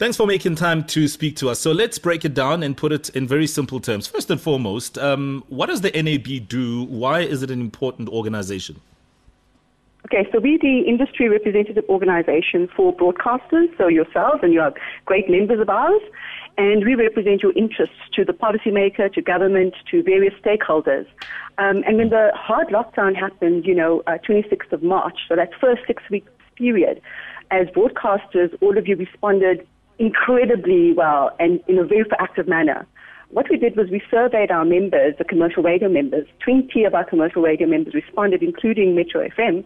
Thanks for making time to speak to us. So let's break it down and put it in very simple terms. First and foremost, um, what does the NAB do? Why is it an important organization? Okay, so we're the industry representative organization for broadcasters, so yourselves, and you are great members of ours, and we represent your interests to the policymaker, to government, to various stakeholders. Um, and when the hard lockdown happened, you know, uh, 26th of March, so that first six week period, as broadcasters, all of you responded incredibly well and in a very proactive manner. What we did was we surveyed our members, the commercial radio members. 20 of our commercial radio members responded, including Metro FM.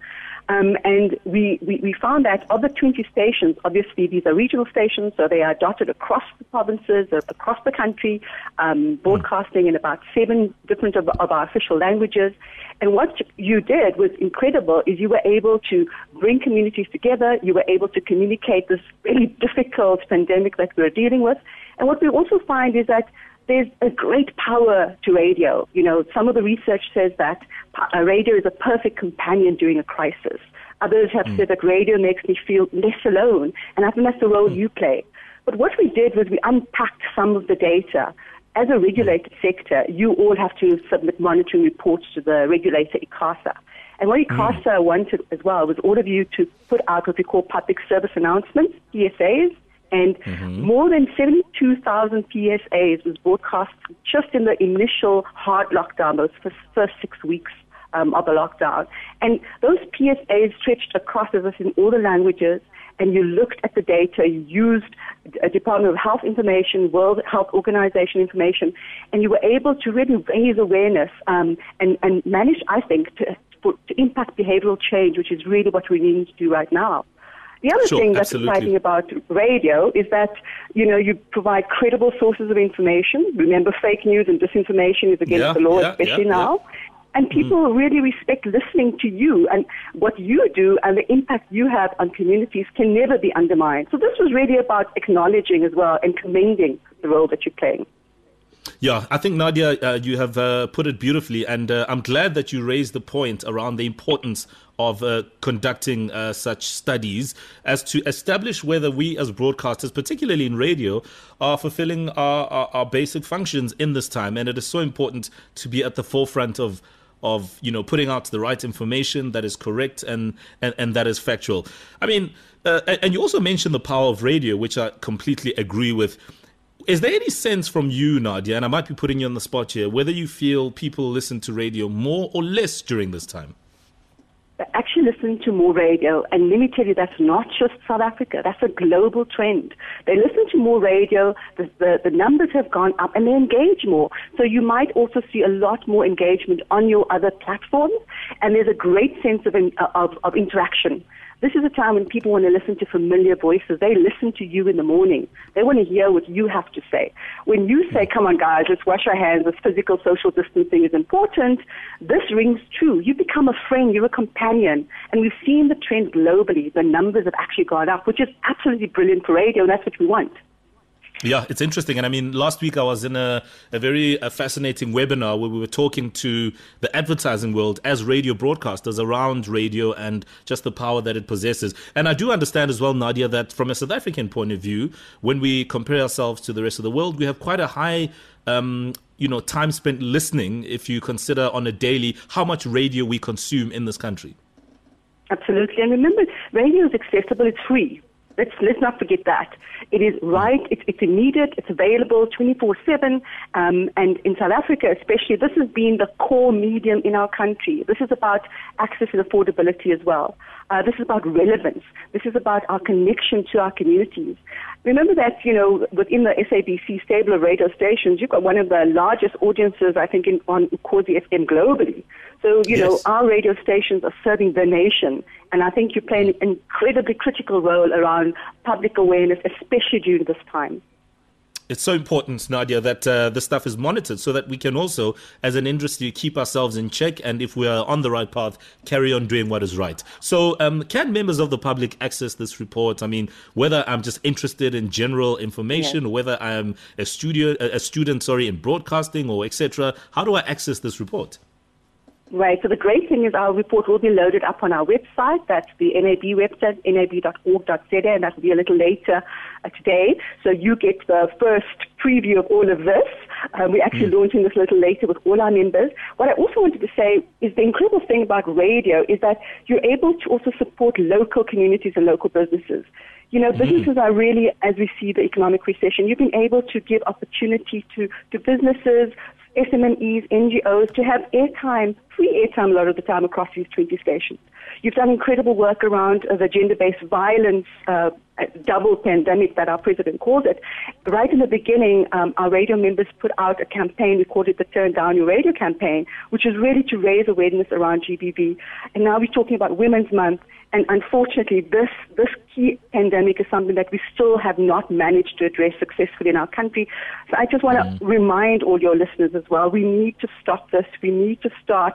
Um, and we, we, we, found that of the 20 stations, obviously these are regional stations, so they are dotted across the provinces, uh, across the country, um, broadcasting in about seven different of, of, our official languages. And what you did was incredible is you were able to bring communities together, you were able to communicate this really difficult pandemic that we're dealing with. And what we also find is that there's a great power to radio. You know, some of the research says that radio is a perfect companion during a crisis. Others have mm. said that radio makes me feel less alone, and I think that's the role mm. you play. But what we did was we unpacked some of the data. As a regulated mm. sector, you all have to submit monitoring reports to the regulator, ICASA. And what ICASA mm. wanted as well was all of you to put out what we call public service announcements, PSAs, and mm-hmm. more than 72,000 PSAs was broadcast just in the initial hard lockdown, those first, first six weeks um, of the lockdown. And those PSAs stretched across as in all the languages, and you looked at the data, you used Department of Health information, World Health Organization information, and you were able to really raise awareness um, and, and manage, I think, to, to impact behavioral change, which is really what we need to do right now. The other sure, thing that's absolutely. exciting about radio is that, you know, you provide credible sources of information. Remember, fake news and disinformation is against yeah, the law, yeah, especially yeah, now. And people mm. really respect listening to you and what you do and the impact you have on communities can never be undermined. So this was really about acknowledging as well and commending the role that you're playing. Yeah, I think Nadia, uh, you have uh, put it beautifully, and uh, I'm glad that you raised the point around the importance of uh, conducting uh, such studies as to establish whether we as broadcasters, particularly in radio, are fulfilling our, our, our basic functions in this time. And it is so important to be at the forefront of of you know putting out the right information that is correct and and, and that is factual. I mean, uh, and you also mentioned the power of radio, which I completely agree with. Is there any sense from you, Nadia, and I might be putting you on the spot here, whether you feel people listen to radio more or less during this time? They actually listen to more radio. And let me tell you, that's not just South Africa. That's a global trend. They listen to more radio. The, the, the, numbers have gone up and they engage more. So you might also see a lot more engagement on your other platforms. And there's a great sense of, of, of interaction. This is a time when people want to listen to familiar voices. They listen to you in the morning. They want to hear what you have to say. When you say, come on guys, let's wash our hands, this physical social distancing is important, this rings true. You become a friend, you're a companion. And we've seen the trend globally. The numbers have actually gone up, which is absolutely brilliant for radio, and that's what we want. Yeah, it's interesting. And I mean, last week I was in a, a very a fascinating webinar where we were talking to the advertising world as radio broadcasters around radio and just the power that it possesses. And I do understand as well, Nadia, that from a South African point of view, when we compare ourselves to the rest of the world, we have quite a high um, you know, time spent listening if you consider on a daily how much radio we consume in this country. Absolutely. And remember, radio is accessible, it's free. Let's let's not forget that. It is right. It's, it's immediate. It's available 24/7. Um, and in South Africa, especially, this has been the core medium in our country. This is about access and affordability as well. Uh, this is about relevance. This is about our connection to our communities. Remember that, you know, within the SABC stable of radio stations, you've got one of the largest audiences, I think, in, on Ukhozi FM globally. So, you yes. know, our radio stations are serving the nation. And I think you play an incredibly critical role around public awareness, especially during this time it's so important, Nadia, that uh, this stuff is monitored so that we can also, as an industry, keep ourselves in check and if we are on the right path, carry on doing what is right. So, um, can members of the public access this report? I mean, whether I'm just interested in general information, yes. whether I'm a studio, a student, sorry, in broadcasting or etc. How do I access this report? Right. So the great thing is our report will be loaded up on our website. That's the NAB website, nab.org.za, and that will be a little later uh, today. So you get the first preview of all of this. Um, we're actually mm. launching this a little later with all our members. What I also wanted to say is the incredible thing about radio is that you're able to also support local communities and local businesses. You know, mm-hmm. businesses are really, as we see the economic recession, you've been able to give opportunity to, to businesses, SMEs, NGOs to have airtime, free airtime a lot of the time across these 20 stations. You've done incredible work around uh, the gender-based violence uh, double pandemic that our president called it. Right in the beginning, um, our radio members put out a campaign. We called it the Turn Down Your Radio campaign, which is really to raise awareness around GBV. And now we're talking about Women's Month. And unfortunately, this, this key pandemic is something that we still have not managed to address successfully in our country. So I just want to mm. remind all your listeners as well, we need to stop this. We need to start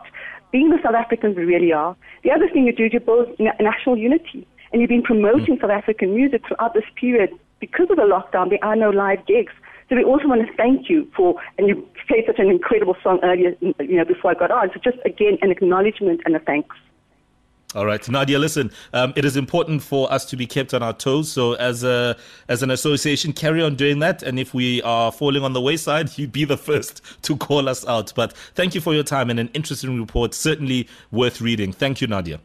being the South Africans we really are. The other thing you do is you build national unity. And you've been promoting mm. South African music throughout this period. Because of the lockdown, there are no live gigs. So we also want to thank you for, and you played such an incredible song earlier, you know, before I got on. So just again, an acknowledgement and a thanks. All right, Nadia. Listen, um, it is important for us to be kept on our toes. So, as a as an association, carry on doing that. And if we are falling on the wayside, you be the first to call us out. But thank you for your time and an interesting report. Certainly worth reading. Thank you, Nadia.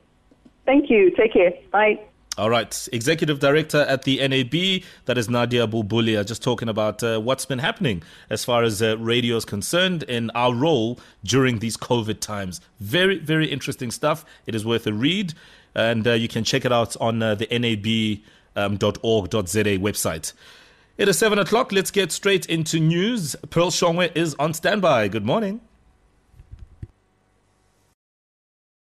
Thank you. Take care. Bye. All right, Executive Director at the NAB, that is Nadia Bulbulia, just talking about uh, what's been happening as far as uh, radio is concerned in our role during these COVID times. Very, very interesting stuff. It is worth a read, and uh, you can check it out on uh, the nab.org.za um, website. It is 7 o'clock. Let's get straight into news. Pearl Shongwe is on standby. Good morning.